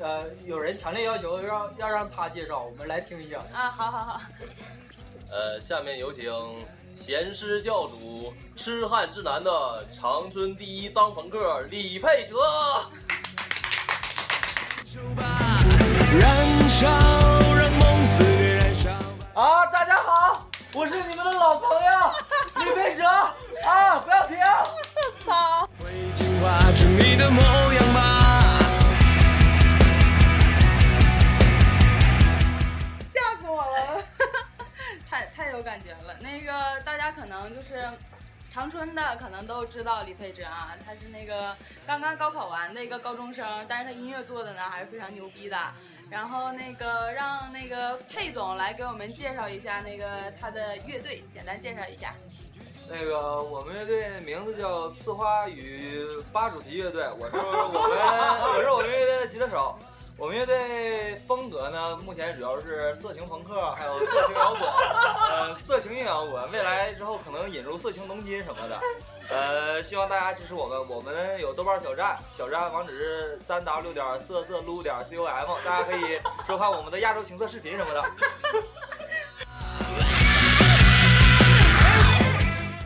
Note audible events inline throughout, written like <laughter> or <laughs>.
呃呃，有人强烈要求要要让他介绍，我们来听一下。啊，好好好。呃，下面有请贤师教主、痴汉之男的长春第一脏朋克李佩哲。燃烧，让梦肆虐燃烧。啊，大家好，我是你们的老朋友李佩哲啊，不要停。操。会进化成你的模样吗？有感觉了。那个大家可能就是长春的，可能都知道李佩哲啊，他是那个刚刚高考完的一个高中生，但是他音乐做的呢还是非常牛逼的。然后那个让那个佩总来给我们介绍一下那个他的乐队，简单介绍一下。那个我们乐队名字叫刺花与八主题乐队，我是我们我是我们乐队的吉他手。我们乐队风格呢，目前主要是色情朋克，还有色情摇滚，呃，色情硬摇滚。未来之后可能引入色情龙金什么的，呃，希望大家支持我们。我们有豆瓣小站，小站网址是三 w 点色色撸点 com，大家可以收看我们的亚洲情色视频什么的。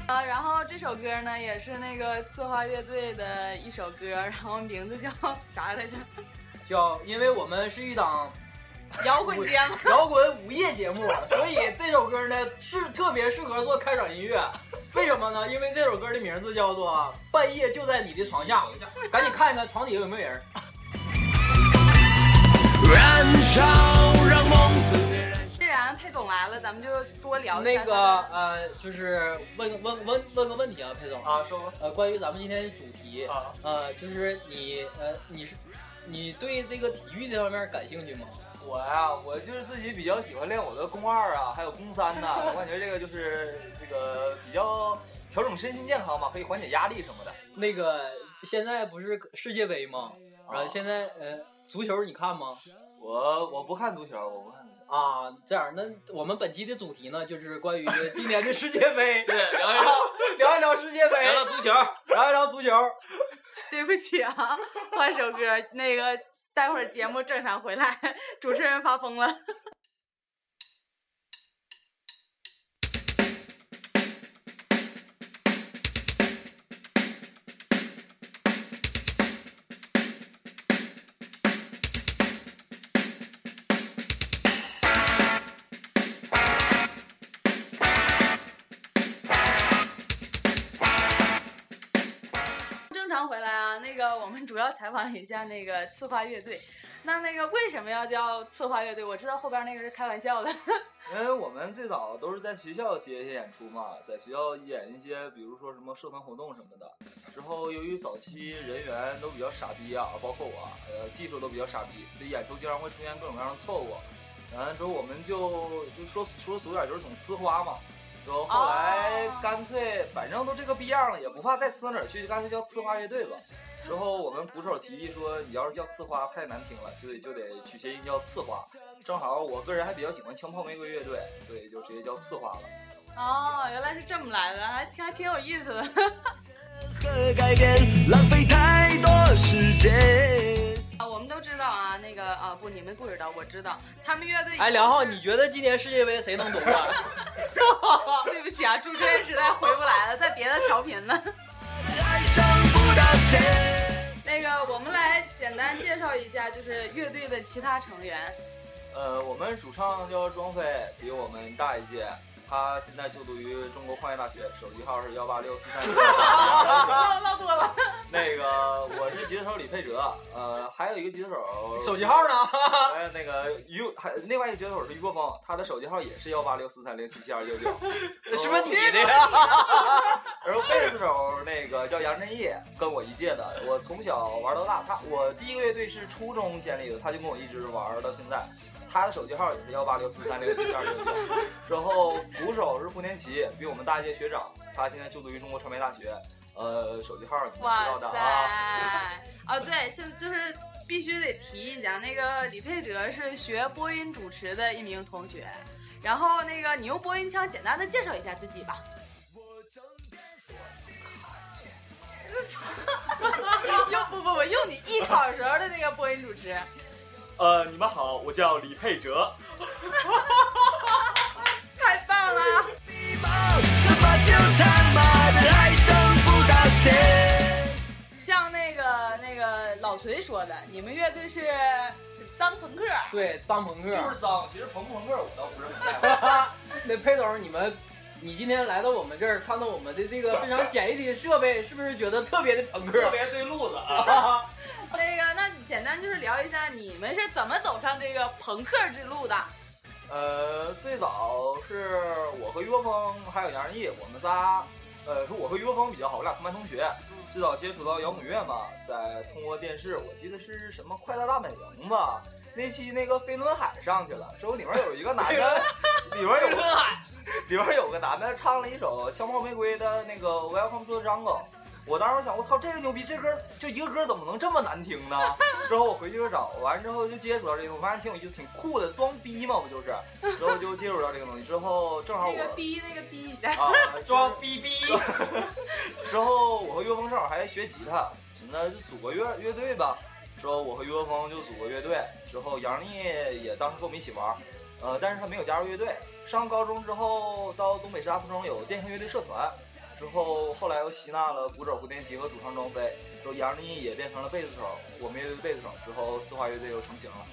<laughs> 啊，然后这首歌呢，也是那个刺花乐队的一首歌，然后名字叫 <laughs> 啥来着？叫，因为我们是一档 <laughs> 摇滚节目，<laughs> 摇滚午夜节目，所以这首歌呢是特别适合做开场音乐。<laughs> 为什么呢？因为这首歌的名字叫做《半夜就在你的床下》，赶紧看一看床底下有没有人。燃烧，让梦死。既然佩总来了，咱们就多聊那个呃，就是问问问问个问题啊，佩总啊，说呃，关于咱们今天的主题啊，呃，就是你呃，你是。你对这个体育这方面感兴趣吗？我呀，我就是自己比较喜欢练我的肱二啊，还有肱三呐。我感觉这个就是这个比较调整身心健康嘛，可以缓解压力什么的。那个现在不是世界杯吗？然后现在呃，足球你看吗？我我不看足球，我不看。啊，这样，那我们本期的主题呢，就是关于今年的世界杯，<laughs> 对，聊一聊，<laughs> 聊一聊世界杯，聊聊足球，聊一聊足球。对不起啊，换首歌，那个待会儿节目正常回来，主持人发疯了。访一下那个刺花乐队，那那个为什么要叫刺花乐队？我知道后边那个是开玩笑的，<laughs> 因为我们最早都是在学校接一些演出嘛，在学校演一些，比如说什么社团活动什么的。之后由于早期人员都比较傻逼啊，包括我，呃，技术都比较傻逼，所以演出经常会出现各种各样的错误。完了之后我们就就说说俗点就是总呲花嘛。然后后来干脆反正都这个逼样了，也不怕再呲哪儿去，就干脆叫呲花乐队吧。之后我们鼓手提议说，你要是叫刺花太难听了，就得就得取谐音叫刺花。正好我个人还比较喜欢枪炮玫瑰乐队，所以就直接叫刺花了。哦，原来是这么来的，还挺还挺有意思的。<laughs> 啊，我们都知道啊，那个啊不，你们不知道，我知道，他们乐队。哎，梁浩，你觉得今年世界杯谁能夺冠？<laughs> 对不起啊，主持人实在回不来了，在别的调频呢。那个，我们来简单介绍一下，就是乐队的其他成员。呃，我们主唱叫庄飞，比我们大一届。他现在就读于中国矿业大学，手机号是幺八六四三六。唠多了。那个我是吉他手李佩哲，呃，还有一个吉他手，手机号呢？呃，那个于还另外一个吉他手是于国峰，他的手机号也是幺八六四三零七七二九九。是不是你的呀？<laughs> 然后贝斯手那个叫杨振业，跟我一届的，我从小玩到大。他我第一个乐队是初中建立的，他就跟我一直玩到现在。他的手机号也是幺八六四三六七七二六九。然后鼓手是胡天琪，比我们大一届学长，他现在就读于中国传媒大学。呃，手机号你知道的啊？啊，对，现就是必须得提一下，那个李佩哲是学播音主持的一名同学。然后那个，你用播音腔简单的介绍一下自己吧。我看见。<laughs> 又不不不，用你艺考时候的那个播音主持。呃，你们好，我叫李佩哲。<laughs> 太棒了！怎么就他妈的还挣不到钱？像那个那个老隋说的，你们乐队是是脏朋克。对，脏朋克。就是脏，其实朋不朋克我倒不是很在乎。<laughs> 那佩总，你们，你今天来到我们这儿，看到我们的这个非常简易的设备，是不是觉得特别的朋克？特别对路子啊！<laughs> <laughs> 那个，那简单就是聊一下你们是怎么走上这个朋克之路的？呃，最早是我和于国峰还有杨仁义，我们仨，呃，是我和于国峰比较好，我俩同班同学。最早接触到摇滚乐嘛，在通过电视，我记得是什么《快乐大本营》吧，那期那个飞轮海上去了，说里面有一个男的，<laughs> 里面有个里面有个男的唱了一首《枪炮玫瑰》的那个 Welcome to the Jungle。我当时想，我操，这个牛逼，这歌就一个歌怎么能这么难听呢？之后我回去就找，完之后就接触到这个，我发现挺有意思，挺酷的，装逼嘛，不就是？之后就接触到这个东西，之后正好我那个逼那个逼一下，啊，<laughs> 装逼逼。<laughs> 之后我和岳峰正好还学吉他，那就组个乐乐队吧。之后我和岳峰就组个乐队，之后杨丽也当时跟我们一起玩，呃，但是他没有加入乐队。上高中之后到东北师大附中有电声乐队社团。之后，后来又吸纳了鼓手胡天琪和主唱庄飞，之后杨丽也变成了贝斯手，我们乐队贝斯手。之后四花乐队又成型了。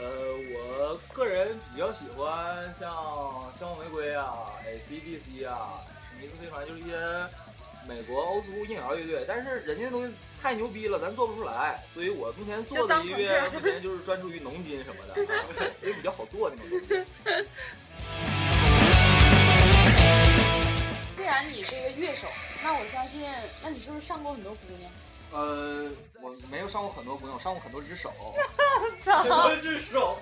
呃，我个人比较喜欢像香火玫瑰啊、AC/DC 啊、史密斯飞船，就是一些美国欧斯硬摇乐队，但是人家东西太牛逼了，咱做不出来，所以我目前做的音乐目前就是专注于农金什么的，<laughs> 因为比较好做那种东西。既然你是一个乐手，那我相信，那你是不是上过很多姑娘？呃，我没有上过很多姑娘，我上过很多只手。<laughs> 多只手。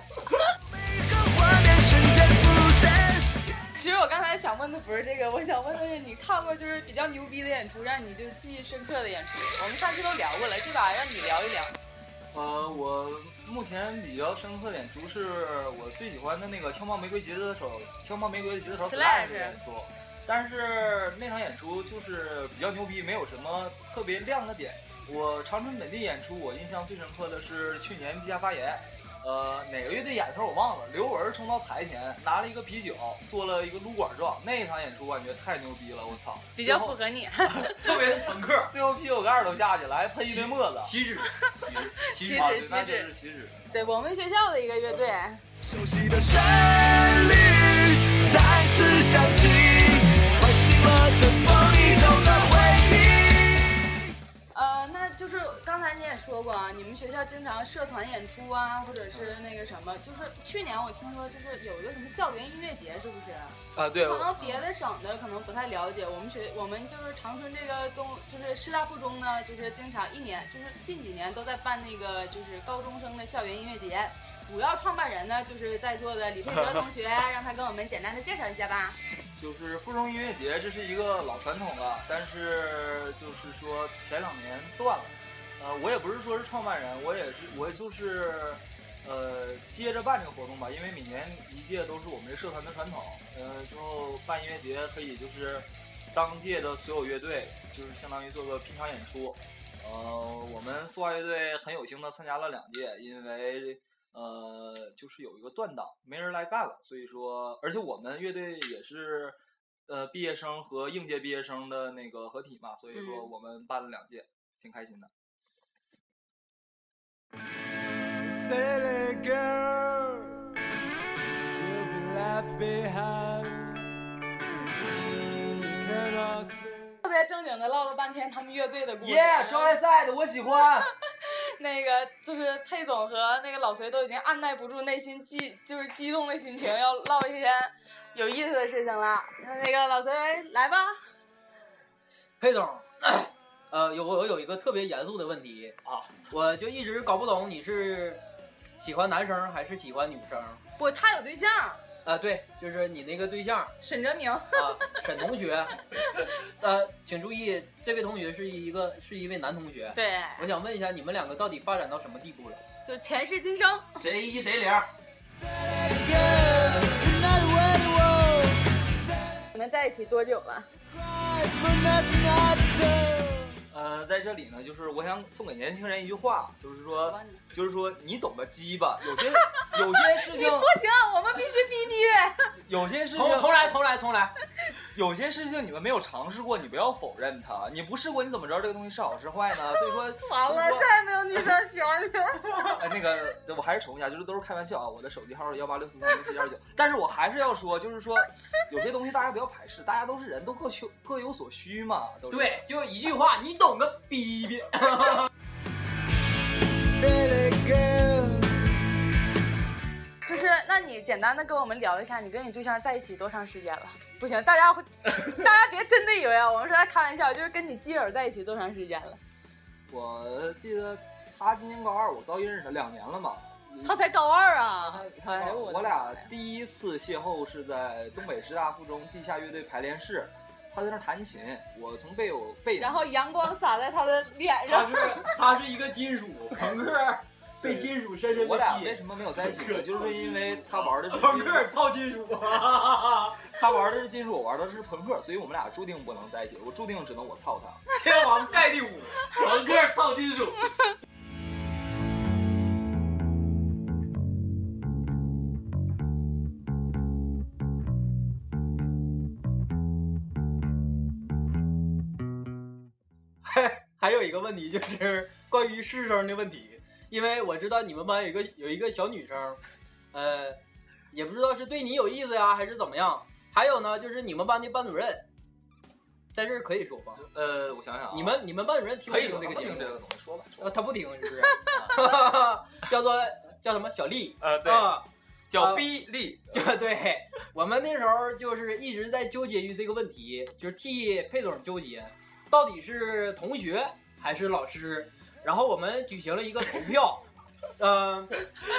其实我刚才想问的不是这个，我想问的是你看过就是比较牛逼的演出，让你就记忆深刻的演出。我们上次都聊过了，这把让你聊一聊。呃，我目前比较深刻的演出是我最喜欢的那个枪炮玫瑰吉他手，枪炮玫瑰的吉他手 Slash 的演出，但是那场演出就是比较牛逼，没有什么特别亮的点。我长春本地演出，我印象最深刻的是去年地下发言，呃，哪个乐队演的时候我忘了，刘文冲到台前拿了一个啤酒，做了一个撸管状，那一场演出我感觉太牛逼了，我操，比较符合你。<laughs> 特别的朋克，<laughs> 最后啤酒盖都下去了，还喷一堆沫子。旗帜，旗帜，旗帜旗帜旗帜。对我们学校的一个乐队，熟悉的旋律再次响起，唤醒了尘啊，你们学校经常社团演出啊，或者是那个什么，就是去年我听说就是有一个什么校园音乐节，是不是？啊，对，可能别的省的可能不太了解，我们学我们就是长春这个东就是师大附中呢，就是经常一年就是近几年都在办那个就是高中生的校园音乐节，主要创办人呢就是在座的李佩哲同学，让他跟我们简单的介绍一下吧。就是附中音乐节，这是一个老传统了，但是就是说前两年断了。呃，我也不是说是创办人，我也是，我就是，呃，接着办这个活动吧，因为每年一届都是我们这社团的传统。呃，之后办音乐节可以就是当届的所有乐队，就是相当于做个拼场演出。呃，我们四花乐队很有幸的参加了两届，因为呃，就是有一个断档，没人来干了，所以说，而且我们乐队也是呃毕业生和应届毕业生的那个合体嘛，所以说嗯我们办了两届，挺开心的。Silly girl. You've been left behind. You cannot see. 特别正经的唠了半天他们乐队的故事。耶，专业赛的我喜欢。<laughs> 那个就是佩总和那个老隋都已经按耐不住内心激就是激动的心情，要唠一些有意思的事情了。那那个老隋来吧。佩总，呃，有我有一个特别严肃的问题啊，我就一直搞不懂你是喜欢男生还是喜欢女生？不，他有对象，啊，对，就是你那个对象沈哲明。啊，沈同学。<laughs> 呃，请注意，这位同学是一个是一位男同学。对，我想问一下，你们两个到底发展到什么地步了？就前世今生。谁一谁零.你们在一起多久了？呃，在这里呢，就是我想送给年轻人一句话，就是说，就是说，你懂个鸡巴。有些有些事情，不行，我们必须逼逼。有些事情，重重来，重来，重来。有些事情你们没有尝试过，你不要否认它。你不试过，你怎么知道这个东西是好是坏呢？<laughs> 所以说，完了，再也没有女生喜欢你了。<laughs> 哎，那个，我还是重复一下，就是都是开玩笑啊。我的手机号是幺八六四三零七二九，但是我还是要说，就是说，有些东西大家不要排斥，大家都是人，都各需各有所需嘛。对，就一句话，你懂个逼逼。<laughs> 就是，那你简单的跟我们聊一下，你跟你对象在一起多长时间了？不行，大家会，<laughs> 大家别真的以为啊，我们是在开玩笑，就是跟你基友在一起多长时间了？我记得他今年高二，我高一认识他两年了嘛。他才高二啊！我我俩第一次邂逅是在东北师大附中地下乐队排练室，他在那儿弹琴，我从背我背然后阳光洒在他的脸上，他是他是一一个金属朋克，<laughs> 被金属深深我的吸引。俩为什么没有在一起呢？就是因为他玩的是朋克属，操金属，<laughs> 他玩的是金属，我玩的是朋克，所以我们俩注定不能在一起，我注定只能我操他。天王盖地虎。朋克操金属。还 <laughs> 还有一个问题就是关于师生的问题，因为我知道你们班有一个有一个小女生，呃，也不知道是对你有意思呀，还是怎么样。还有呢，就是你们班的班主任，在这儿可以说吧？呃，我想想啊，你们你们班主任听不听这个节目说不听这？个东西，说吧，说呃，吧。他不听是不是？<laughs> 叫做叫什么小丽呃，对，啊？叫逼力，就对我们那时候就是一直在纠结于这个问题，就是替佩总纠结，到底是同学还是老师。然后我们举行了一个投票，<laughs> 呃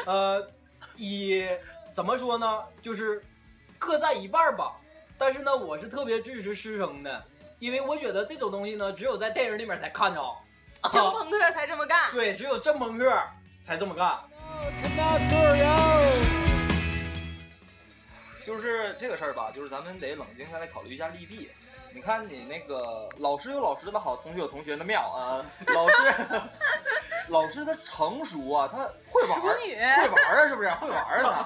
呃，以怎么说呢，就是各占一半儿吧。但是呢，我是特别支持师生的，因为我觉得这种东西呢，只有在电影里面才看着。真啊朋克才这么干。对，只有真朋克才这么干。就是这个事儿吧，就是咱们得冷静下来考虑一下利弊。你看你那个老师有老师的好，同学有同学的妙啊。老师，老师他成熟啊，他会玩儿，会玩儿啊，是不是？会玩儿啊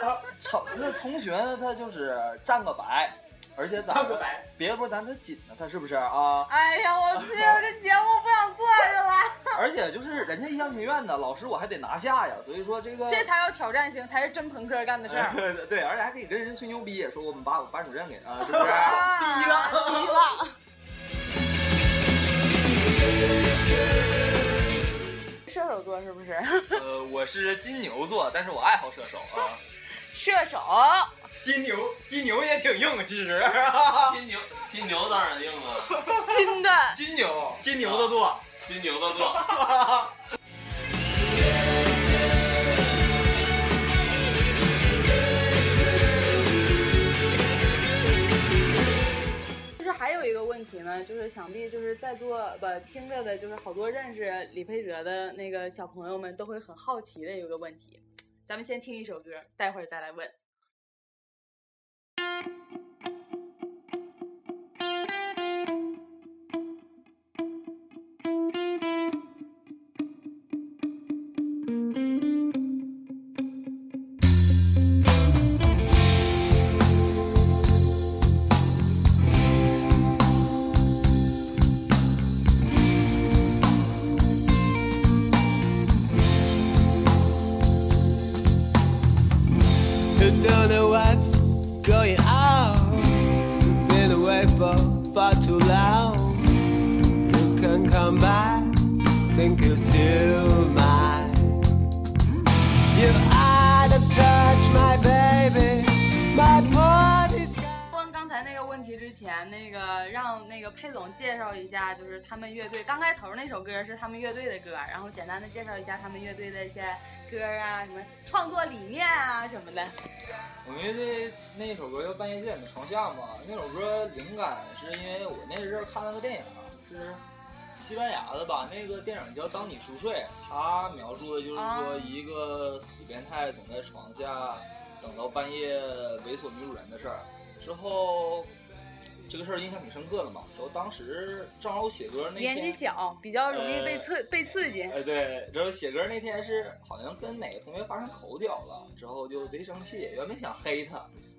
他。成那同学，他就是占个白，而且咋的？白，别的不是咱他紧呢，他是不是啊？哎呀，我去，我这节目不想做下去了。<laughs> 而且就是人家一厢情愿的，老师我还得拿下呀，所以说这个这才有挑战性，才是真朋克干的事儿。对对对，而且还可以跟人吹牛逼，说我们把我班主任给啊，是不是？<laughs> 逼了，逼了。射手座是不是？<laughs> 呃，我是金牛座，但是我爱好射手啊。射手，金牛，金牛也挺硬，其实。<laughs> 金牛，金牛当然硬了，<laughs> 金的。<laughs> 金牛，金牛的座，金牛的座。就是还有一个问题呢，就是想必就是在座不听着的，就是好多认识李佩哲的那个小朋友们都会很好奇的一个问题。咱们先听一首歌，待会儿再来问。刚开头那首歌是他们乐队的歌，然后简单的介绍一下他们乐队的一些歌啊，什么创作理念啊什么的。我们乐队那首歌叫《半夜见的床下》嘛，那首歌灵感是因为我那阵看了个电影，是西班牙的吧，那个电影叫《当你熟睡》，它描述的就是说一个死变态总在床下等到半夜猥琐女主人的事儿。之后这个事儿印象挺深刻的嘛。之后当时正好我写歌那天年纪小，比较容易被呃刺、被刺激。哎，对，之后写歌那天是好像跟哪个同学发生口角了，之后就贼生气，原本想黑他，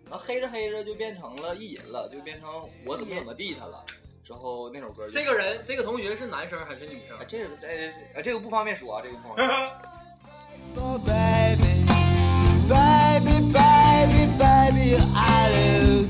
然后黑着黑着就变成了意淫了，就变成我怎么怎么地他了。之后那首歌就这个人，这个同学是男生还是女生哎，？这个哎哎这个不方便说啊，这个不方便说。Oh, baby, baby, baby, baby, you're out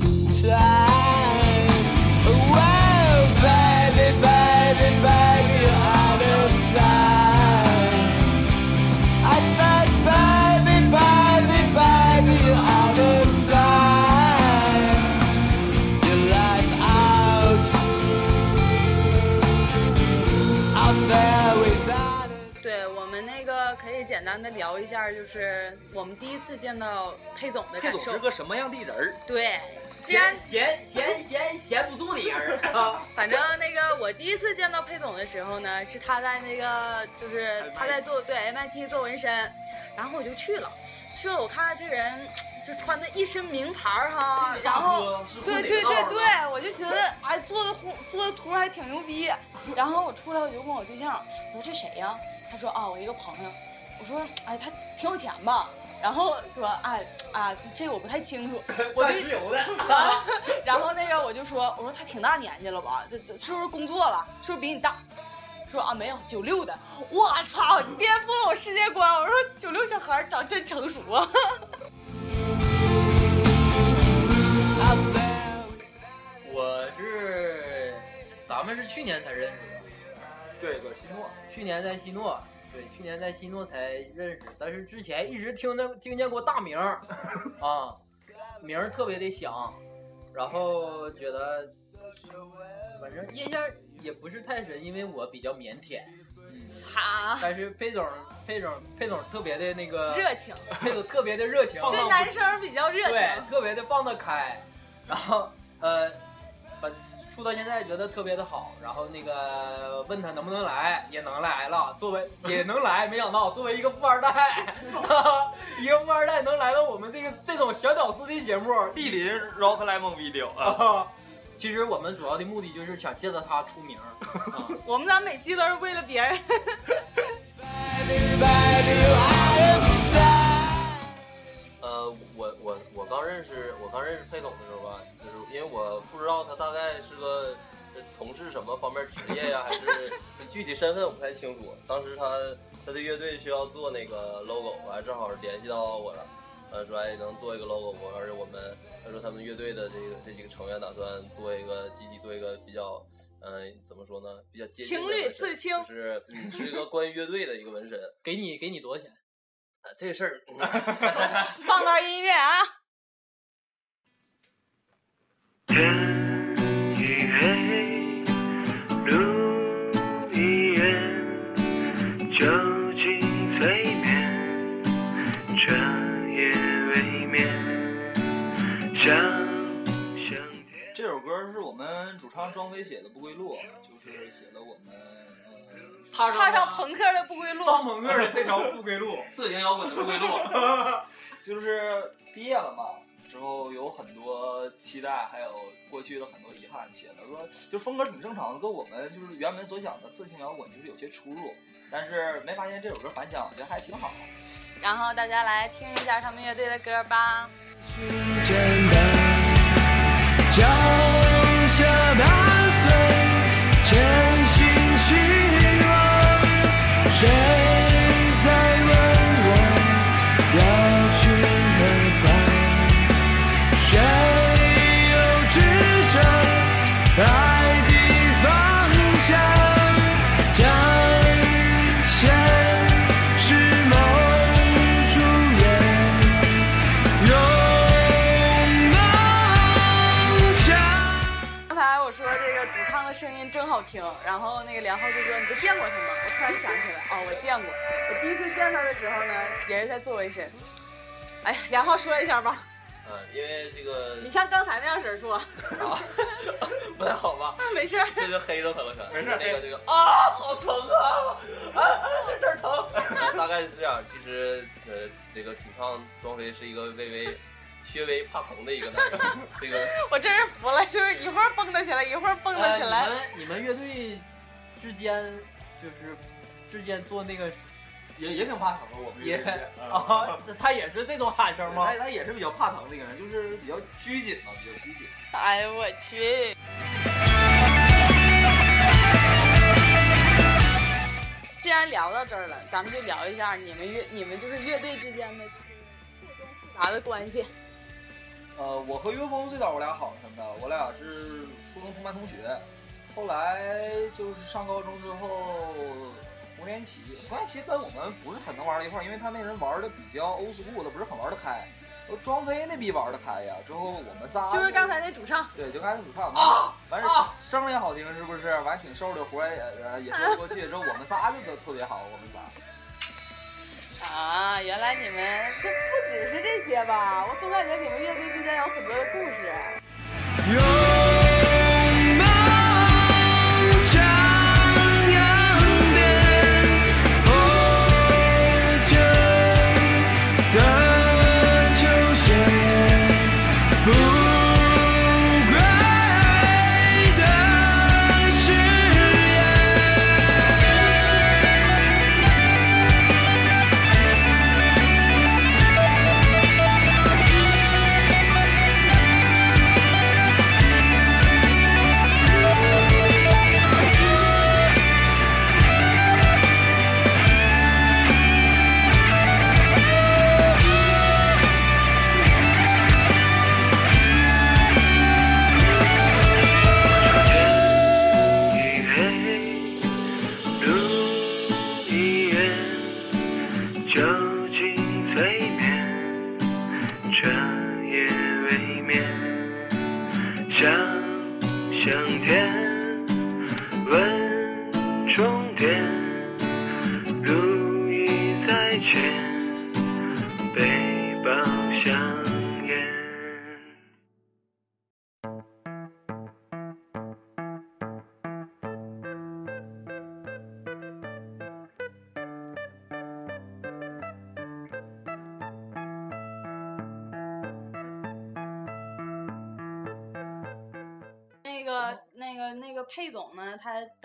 单的聊一下，就是我们第一次见到佩总的感受佩总是。个什么样的人儿？对，既然闲闲闲闲不住的人儿啊！<laughs> 反正那个我第一次见到佩总的时候呢，是他在那个就是他在做对 MIT 做纹身，然后我就去了，去了我看这人就穿的一身名牌儿哈，然后对对对对，我就寻思哎做的图做的图还挺牛逼，然后我出来我就问我对象，我说这谁呀？他说啊我一个朋友，我说哎他挺有钱吧？然后说哎啊这我不太清楚，我就油的。<laughs> 然后那个我就说，我说他挺大年纪了吧？这这是不是工作了？是不是比你大？说啊没有，九六的。我操，你颠覆了我世界观！我说九六小孩长真成熟啊。<laughs> 我是，咱们是去年才认识的，对对，西诺。去年在西诺，对，去年在新诺才认识，但是之前一直听着听见过大名儿，<laughs> 啊，名儿特别的响，然后觉得，反正印象也不是太深，因为我比较腼腆，嗯，擦，但是佩总佩总佩总特别的那个热情，佩总特别的热情，对男生比较热对，情。特别的放得开，然后呃，本处到现在觉得特别的好，然后那个问他能不能来，也能来了，作为也能来，没想到作为一个富二代，<laughs> 一个富二代能来到我们这个这种小屌丝的节目，地林 Rock Lemon Video <laughs> 啊，啊，<laughs> 其实我们主要的目的就是想借着他出名，啊，我们俩每期都是为了别人。呃，我我我刚认识我刚认识佩总的时候因为我不知道他大概是个呃从事什么方面职业呀，还是 <laughs> 具体身份我不太清楚。当时他他的乐队需要做那个 logo，完正好联系到我了，呃，说哎能做一个 logo 不？而且我们他说他们乐队的这个这几个成员打算做一个集体做一个比较。嗯、怎么说呢？比较接近的情侣刺青就是嗯，是一个关于乐队的一个纹身。<laughs> 给你给你多少钱？啊，这个事儿，嗯 <laughs> 放段音乐啊。天已黑，路催眠，彻夜未眠。这首歌是我们主唱庄飞写的《不归路》，就是写了我们呃踏踏上朋克的不归路。当朋克的这条不归路，色情摇滚的不归路。<laughs> 就是毕业了嘛，之后有很多期待，还有过去的很多遗憾，写的说就风格挺正常的，跟我们就是原本所想的色情摇滚就是有些出入，但是没发现这首歌反响，我觉得还挺好。然后大家来听一下他们乐队的歌吧。好听。然后那个梁浩就说：“你不见过他吗？”我突然想起来，哦，我见过。我第一次见他的时候呢，也是在做纹身。哎呀，梁浩说一下吧，嗯，因为这个你像刚才那样式儿说，<laughs> 不太好吧？没事儿。这就黑着他了，可没事这个这个啊，好疼啊！啊啊，这这儿疼。<laughs> <laughs> 大概是这样，其实呃，这个主唱庄飞是一个微微、略微怕疼的一个男人。<laughs> 这个我真是服了，就是一会儿蹦跶起来，一会儿蹦跶呃起来。你们你们乐队之间就是之间做那个也也挺怕疼的，我们也这个啊，他也是这种喊声吗他？他也是比较怕疼的一个人，就是比较拘谨嘛，比较拘谨。哎呦我去！既然聊到这儿了，咱们就聊一下你们乐你们就是乐队之间的就是错综复杂的关系。呃，我和岳峰最早我俩好什么的，我俩是初中同班同学，后来就是上高中之后，胡连奇，胡连奇跟我们不是很能玩到一块儿，因为他那人玩的比较 old school 的，不是很玩得开。呃庄飞那逼玩得开呀，之后我们仨就是刚才那主唱，对，就刚才那主唱啊，完事啊声儿也好听，是不是？完挺瘦的，活儿也呃也说得过去。之后我们仨就都特别好，我们仨。啊，原来你们这不只是这些吧？我总感觉你们乐队之间有很多的故事。想向天，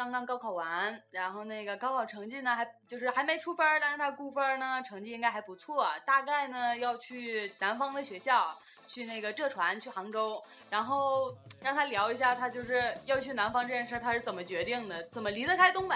刚刚高考完，然后那个高考成绩呢，还就是还没出分儿，但是他估分呢，成绩应该还不错，大概呢要去南方的学校，去那个浙传，去杭州，然后让他聊一下他就是要去南方这件事，他是怎么决定的，怎么离得开东北？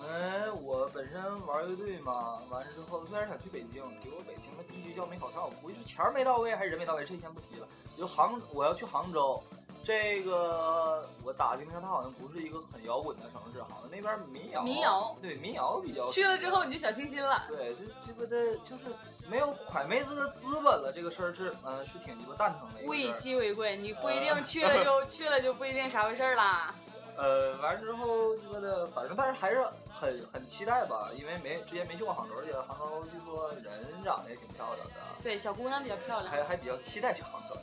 嗯，我本身玩乐队嘛，完事之后虽然想去北京，结果北京的第一学校没考上，我估计是钱没到位还是人没到位，这先不提了。就杭，我要去杭州，这个我打听一下，它好像不是一个很摇滚的城市，好像那边民谣，民谣对民谣比较。去了之后你就小清新了。对，就这个的就是没有蒯妹子的资本了，这个事儿是嗯、是挺鸡巴蛋疼的物以。稀为贵，你不一定去了就 <laughs> 去了就不一定啥回事儿啦。呃，完之后鸡巴的，反正但是还是很很期待吧，因为没之前没去过杭州，而且杭州据说人长得也挺漂亮的，对，小姑娘比较漂亮。还还比较期待去杭州的。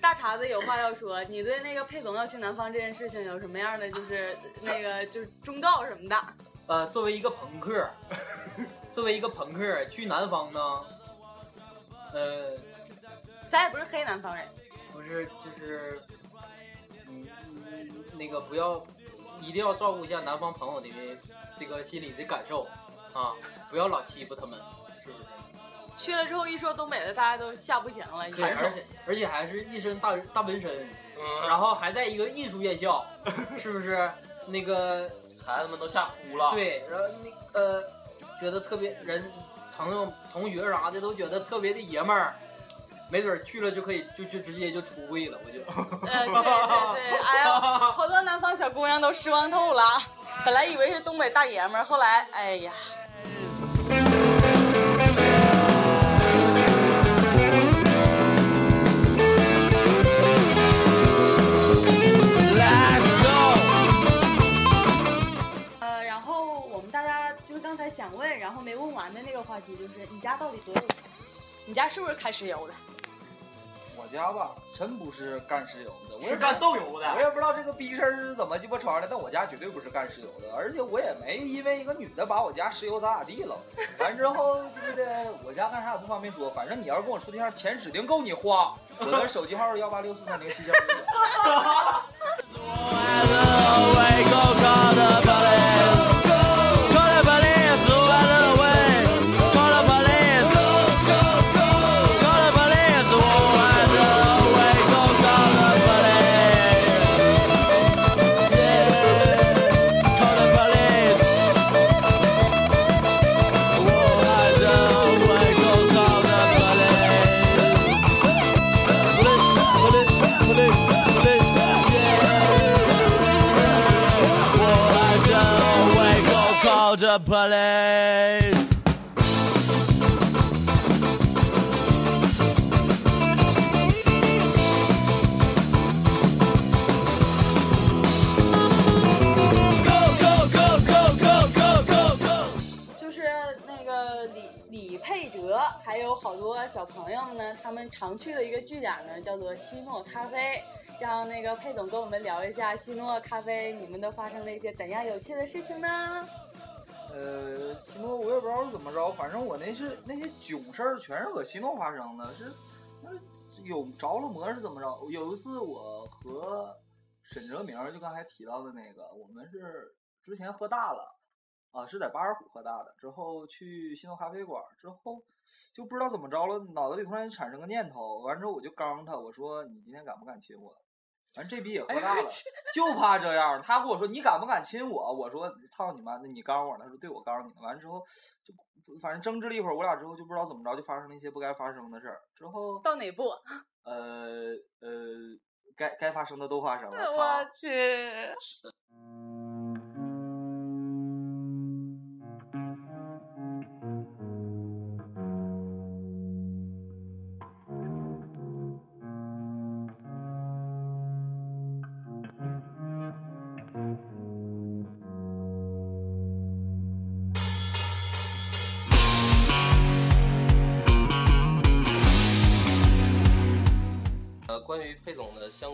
大碴子有话要说，你对那个佩总要去南方这件事情有什么样的就是那个就是忠告什么的？呃，作为一个朋克，<laughs> 作为一个朋克去南方呢，呃，咱也不是黑南方人，不是就是，嗯嗯，那个不要，一定要照顾一下南方朋友的这个心理的感受啊，不要老欺负他们，是不是？去了之后一说东北的，大家都吓不行了。对，而且而且还是一身大大纹身，嗯，<laughs> 然后还在一个艺术院校，是不是？那个 <laughs> 孩子们都吓哭了。，对，然后那呃，觉得特别人朋友同学啥的都觉得特别的爷们儿，没准去了就可以，就就直接就出柜了。我就，<laughs> 对对对，哎呦，好多南方小姑娘都失望透了。本来以为是东北大爷们，后来，哎呀。Let's go。呃，然后我们大家就是刚才想问，然后没问完的那个话题就是，你家到底多有钱？你家是不是开石油的？我家吧，真不是干石油的，我也是干豆油的我。也不知道这个逼事儿是怎么鸡巴传的，但我家绝对不是干石油的，而且我也没因为一个女的把我家石油咋咋地了。完之后，对不对？我家干啥也不方便说，反正你要是跟我处对象，钱指定够你花。我的手机号是幺八六四三零七七二九九。<laughs> <laughs> 李佩哲，还有好多小朋友们呢，他们常去的一个据点呢，叫做西诺咖啡。让那个佩总跟我们聊一下西诺咖啡，你们都发生了一些怎样有趣的事情呢？呃，西诺我也不知道是怎么着，反正我那是那些囧事儿全是搁西诺发生的，是那有着了魔是怎么着？有一次我和沈哲明就刚才提到的那个，我们是之前喝大了啊，是在巴尔虎喝大的，之后去新诺咖啡馆之后就不知道怎么着了，脑子里突然产生个念头，完之后我就刚他，我说你今天敢不敢亲我？完这逼也喝大了，就怕这样。他跟我说你敢不敢亲我？我说操你妈，那你刚我呢？他说对我刚你呢。完之后就反正争执了一会儿，我俩之后就不知道怎么着，就发生了一些不该发生的事儿。之后到哪步？<laughs> 呃呃，该该发生的都发生了。我去，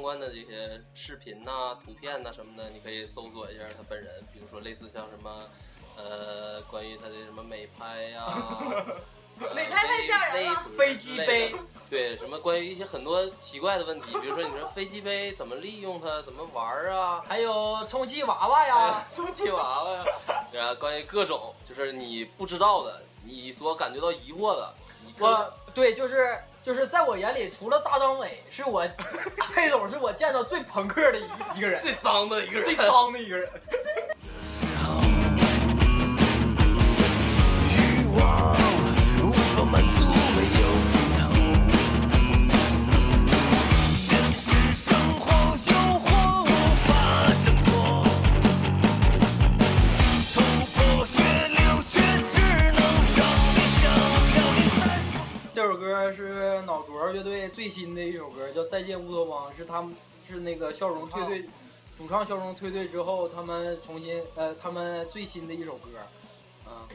关的这些视频呐、图片呐、什么的，你可以搜索一下他本人，比如说类似像什么，呃，关于他的什么美拍呀、<laughs> 呃美拍太吓人了飞机杯，对，什么关于一些很多奇怪的问题，比如说你说飞机杯怎么利用它，怎么玩啊，还有充气娃娃哎呀呀，，<laughs> 充气娃娃呀，对啊，关于各种就是你不知道的，你所感觉到疑惑的，我对，就是就是在我眼里，除了大张伟，是我 <laughs> 佩总是我见到最朋克的一一个人，最脏的一个人，最脏的一个人。首歌是脑浊乐队最新的一首歌，叫《再见乌托邦》，是他们是那个笑容退队，主唱笑容退队之后，他们重新呃他们最新的一首歌，啊、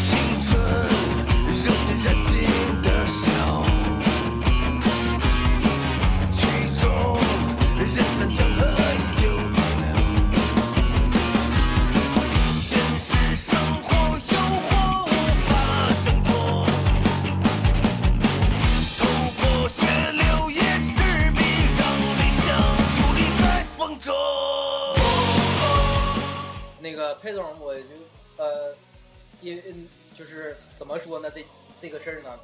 青春热血燃尽的人散江因嗯就是怎么说呢？这这个事儿呢，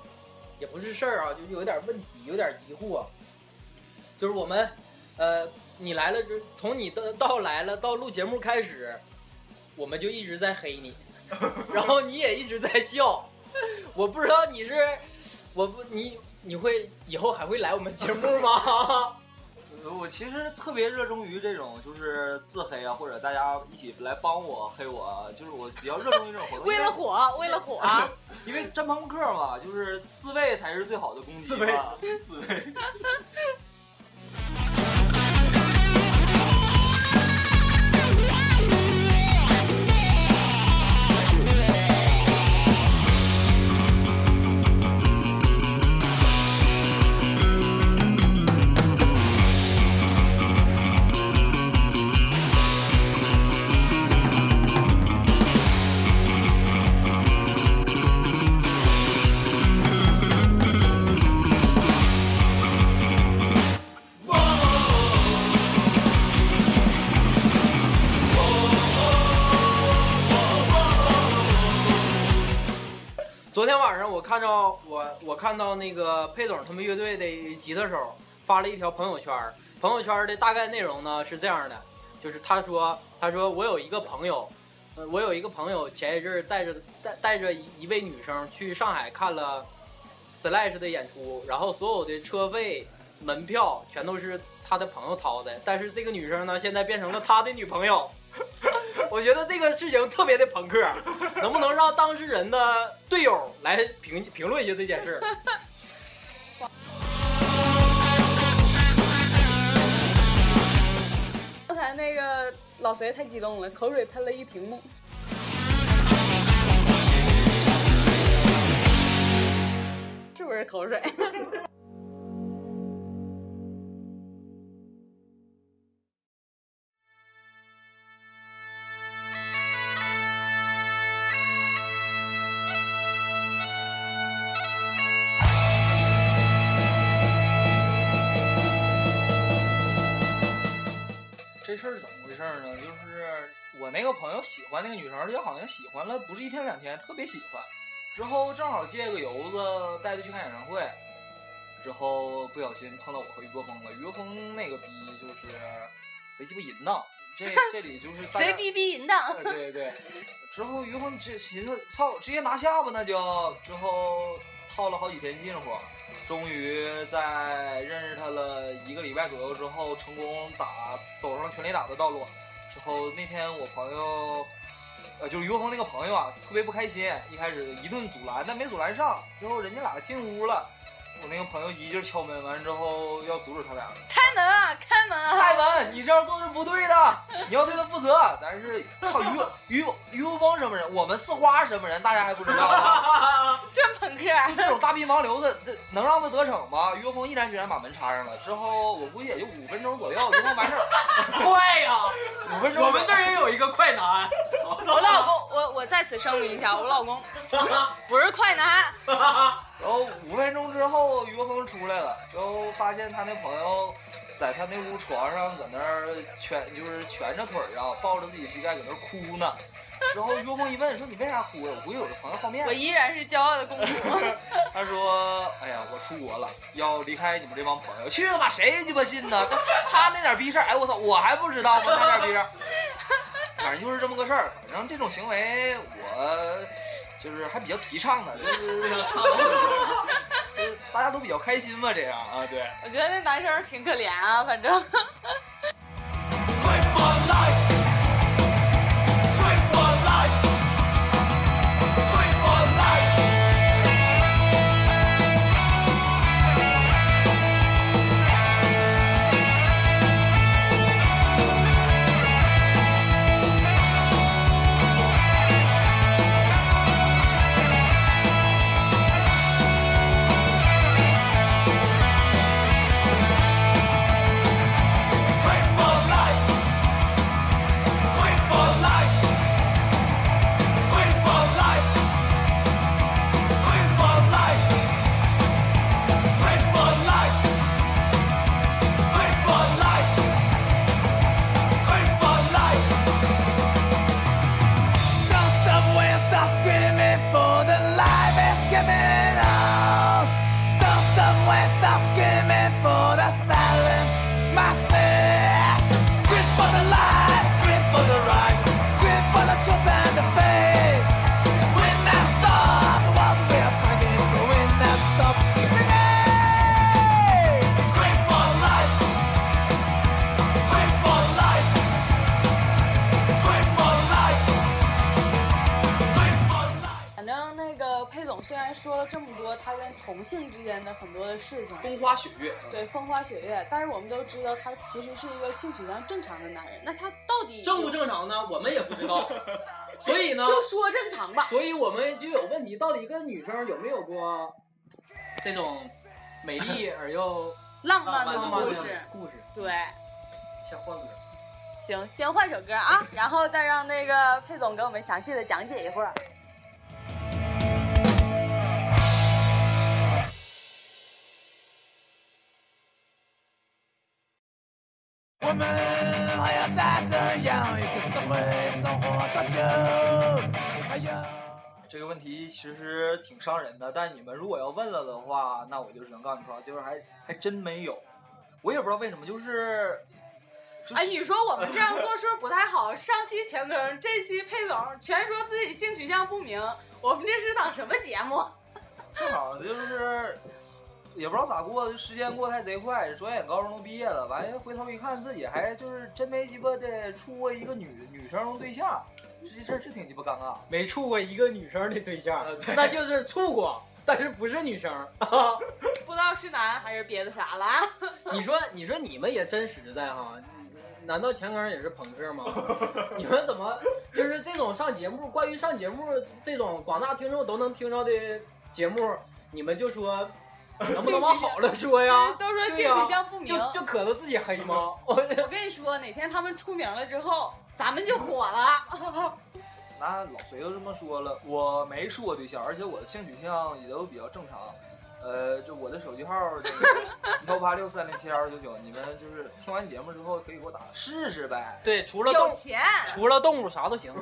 也不是事儿啊，就有点问题，有点疑惑。就是我们呃，你来了之，从你的到来了到录节目开始，我们就一直在黑你，<laughs> 然后你也一直在笑。我不知道你是，我不你你会以后还会来我们节目吗？呃我其实特别热衷于这种就是自黑啊，或者大家一起来帮我黑我啊，就是我比较热衷于这种活动。<laughs> 为了火，为了火，啊因为真朋克嘛，就是自卫才是最好的攻击自卫嘛。自卫。<laughs> 昨天晚上我看到我我看到那个佩总他们乐队的吉他手发了一条朋友圈，朋友圈的大概内容呢是这样的，就是他说他说我有一个朋友，呃我有一个朋友前一阵带着带带着一位女生去上海看了 Slash 的演出，然后所有的车费、门票全都是他的朋友掏的，但是这个女生呢现在变成了他的女朋友。我觉得这个事情特别的朋克，能不能让当事人的队友来评评论一下这件事？刚才那个老隋太激动了，口水喷了一屏幕。是不是口水？我那个朋友喜欢那个女生，而且好像喜欢了不是一天两天，特别喜欢。之后正好借个由子带她去看演唱会，之后不小心碰到我和于国峰了。于国峰那个逼就是贼鸡巴淫荡，这 <laughs> 这里就是贼逼逼淫荡。呃对对。之后于峰这寻思，操，直接拿下吧，那就之后套了好几天近乎，终于在认识他了一个礼拜左右之后，成功打走上全垒打的道路。然后那天我朋友，呃，就是于国峰那个朋友啊，特别不开心，一开始一顿阻拦，但没阻拦上。最后人家俩进屋了，我那个朋友一劲敲门，完之后要阻止他俩。开门啊！开门啊！开门！你这样做是不对的，你要对他负责。咱是靠于 <laughs> 于于国峰什么人？我们四花什么人？大家还不知道 <laughs> 吗？真朋克。这种大逼盲流子，这能让他得逞吗？于国峰毅然决然把门插上了。之后我估计也就五分钟左右，就能完事儿。<laughs> 快呀！五分钟，我们这儿也有一个快男。我老公，我我在此声明一下，我老公不是快男。然后五分钟之后，于国峰出来了，之后发现他那朋友在他那屋床上搁那儿蜷，就是蜷着腿儿啊，抱着自己膝盖搁那儿哭呢。之后于国峰一问说：“你为啥哭呀？”我估计我这朋友好面子。我依然是骄傲的公主。<laughs> 他说：“哎呀，我出国了，要离开你们这帮朋友。去他妈，谁鸡巴信呢？他他那点逼事儿，哎我操，我还不知道吗？他点逼事正就是这么个事儿。反正这种行为我就是还比较提倡的，就是 <laughs> 就是大家都比较开心嘛，这样啊，对。我觉得那男生挺可怜啊，反正。同性之间的很多的事情，风花雪月，对风花雪月，但是我们都知道他其实是一个性取向正常的男人。那他到底正不正常呢？我们也不知道。<laughs> 所以呢，就说正常吧。所以我们就有问题，到底一个女生有没有过这种美丽而又浪漫的浪漫的故事，故事？对，先换歌。行，先换首歌啊，然后再让那个佩总给我们详细的讲解一会儿。们还要在这样一个社会生活多久？哎呀。这这个问题其实挺伤人的，但你们如果要问了的话，那我就只能告诉你说，就是还还真没有。我也不知道为什么，就是，就是、哎，你说我们这样做是不是不太好？上期钱更，这期佩总全说自己性取向不明，我们这是档什么节目？正好就是也不知道咋过，就时间过得还贼快，转眼高中都毕业了，完了回头一看自己还就是真没鸡巴的处过一个女女生对象，这事儿是挺鸡巴尴尬。没处过一个女生的对象呃，对那就是处过，但是不是女生。<laughs> 不知道是男还是别的啥了啊？<laughs> 你说，你说你们也真实在哈？难道强刚也是朋克吗？<laughs> 你们怎么就是这种上节目，关于上节目这种广大听众都能听到的节目，你们就说能不能往好了说呀？都说性取向不明。就就可着自己黑吗？我我跟你说，哪天他们出名了之后，咱们就火了。<laughs> 那老隋都这么说了，我没处过对象，而且我的性取向也都比较正常。呃，就我的手机号这个 <laughs> 幺八六三零七二九九，你们就是听完节目之后可以给我打试试呗。对，除了动有钱，除了动物啥都行。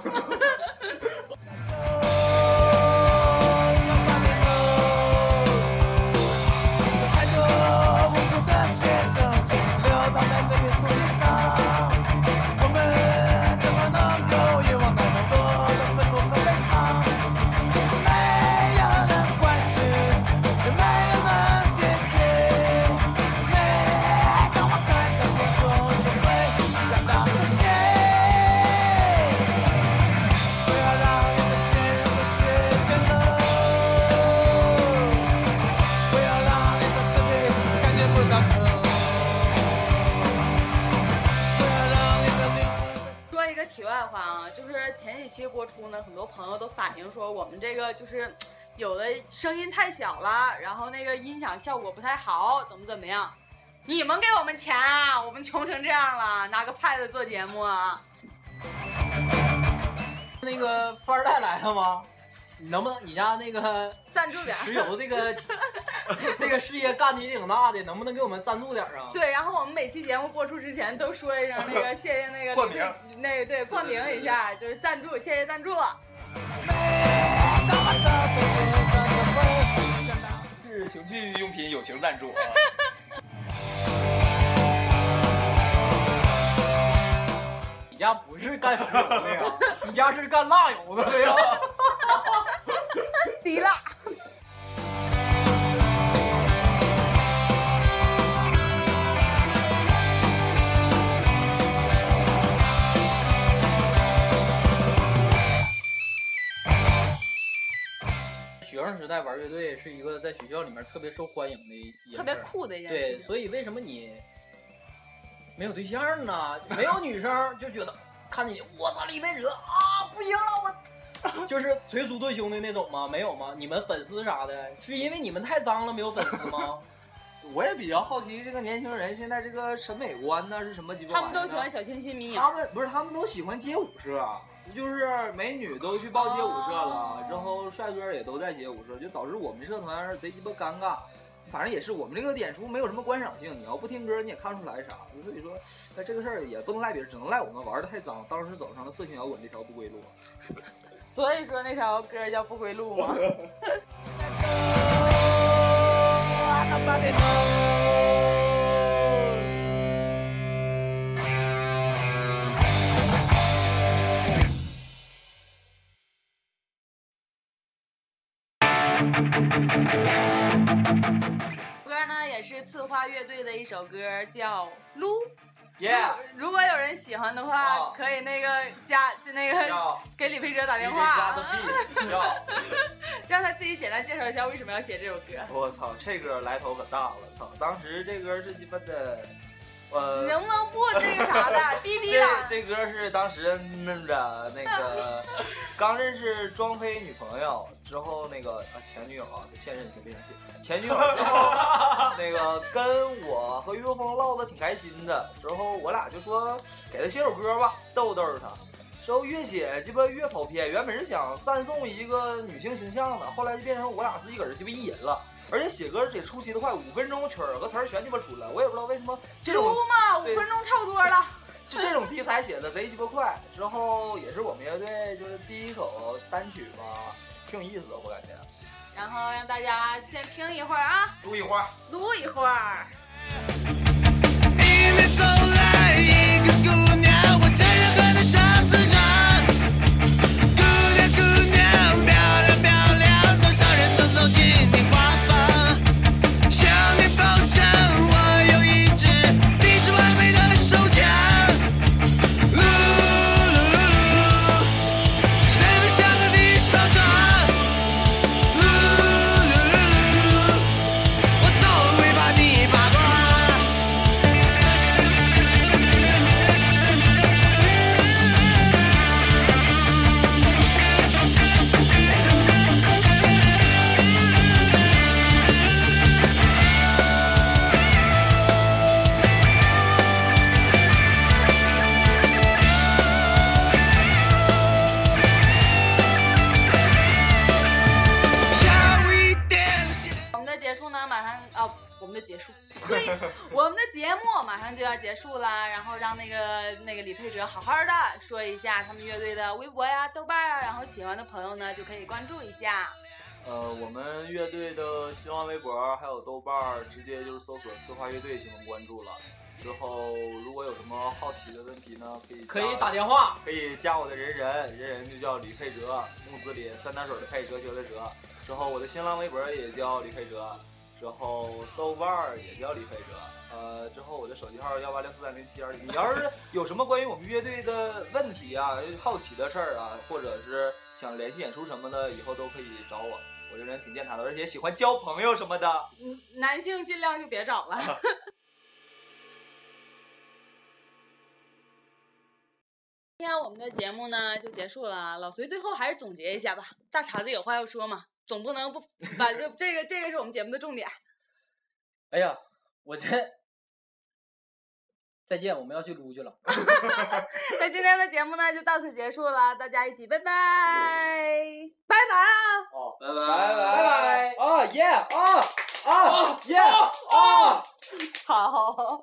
就是前几期播出呢，很多朋友都反映说我们这个就是有的声音太小了，然后那个音响效果不太好，怎么怎么样。你们给我们钱啊！我们穷成这样了，拿个 pad 做节目啊！那个富二代来了吗？你能不能你家那个赞助点。石油这个 <laughs> 这个事业干的也挺大的，能不能给我们赞助点啊？对，然后我们每期节目播出之前都说一声那个谢谢那个 <laughs> 冠名，那个对冠名一下，就是赞助，谢谢赞助。<laughs> 是情趣用品友情赞助啊。家不是干石油的呀？你家是干辣油的呀？<laughs> 滴蜡。学生时代玩乐队是一个在学校里面特别受欢迎的特别酷的一件事对，所以为什么你没有对象呢？没有女生就觉得看见你，我操，李贝哲啊，不行了，我 <laughs> 就是捶足对胸的那种吗？没有吗？你们粉丝啥的，是因为你们太脏了没有粉丝吗？<laughs> 我也比较好奇，这个年轻人现在这个审美观呢是什么鸡巴他玩意儿呢？们都喜欢小清新民谣。他们不是，他们都喜欢街舞社，就是美女都去报街舞社了，哦然后帅哥也都在街舞社，就导致我们社团贼鸡巴尴尬。反正也是我们这个演出没有什么观赏性，你要不听歌你也看不出来啥。所以说，那这个事儿也不能赖别人，只能赖我们玩的太脏，当时走上了色情摇滚这条不归路。<laughs> 所以说那条歌叫《不归路》嘛。<laughs> 花乐队的一首歌，叫《撸》。Yeah，如果有人喜欢的话，哦可以那个加就那个给李佩哲打电话。<laughs> 让他自己简单介绍一下为什么要写这首歌。我操，这歌来头可大了！操，当时这歌是鸡巴的，呃，你能不能不那个啥的，<laughs> 逼逼这了？这歌是当时那着那个 <laughs> 刚认识庄飞女朋友之后，那个啊前女友啊，现任先别生气，前女友之后 <laughs> 那个跟我和于若风唠的挺开心的，之后我俩就说给他写首歌吧，逗逗他。之后越写鸡巴越跑偏，原本是想赞颂一个女性形象的，后来就变成我俩自己搁这鸡巴意淫了。而且写歌也出奇的快，五分钟曲儿和词儿全鸡巴出来，我也不知道为什么这种撸嘛，五分钟差不多了。<laughs> 就这种题材写的贼鸡巴快，之后也是我们乐队就是第一首单曲吧，挺有意思的，我感觉。然后让大家先听一会儿啊，录一会儿。撸一会儿。呢，马上哦，我们的结束，<laughs> 对，我们的节目马上就要结束了，然后让那个那个李佩哲好好的说一下他们乐队的微博呀、豆瓣啊，然后喜欢的朋友呢就可以关注一下。呃，我们乐队的新浪微博还有豆瓣儿，直接就是搜索“四花乐队”就能关注了。之后如果有什么好奇的问题呢，可以可以打电话。可以加我的人人，人人就叫李佩哲，木子李，三点水的佩，哲学的哲。之后我的新浪微博也叫李佩哲，之后豆瓣儿也叫李飞哲。呃，之后我的手机号幺八六四三零七二零。你要是有什么关于我们乐队的问题啊、好奇的事儿啊，或者是想联系演出什么的，以后都可以找我。我这人挺健谈的，而且喜欢交朋友什么的。嗯，男性尽量就别找了。<laughs> 今天我们的节目呢就结束了，老隋最后还是总结一下吧。大碴子有话要说嘛，总不能不把这这个这个是我们节目的重点。哎呀，我这再见，我们要去撸去了。<laughs> <laughs> 那今天的节目呢就到此结束了，大家一起拜拜，拜拜啊！哦，拜拜拜拜啊耶啊啊耶啊！<laughs> 好。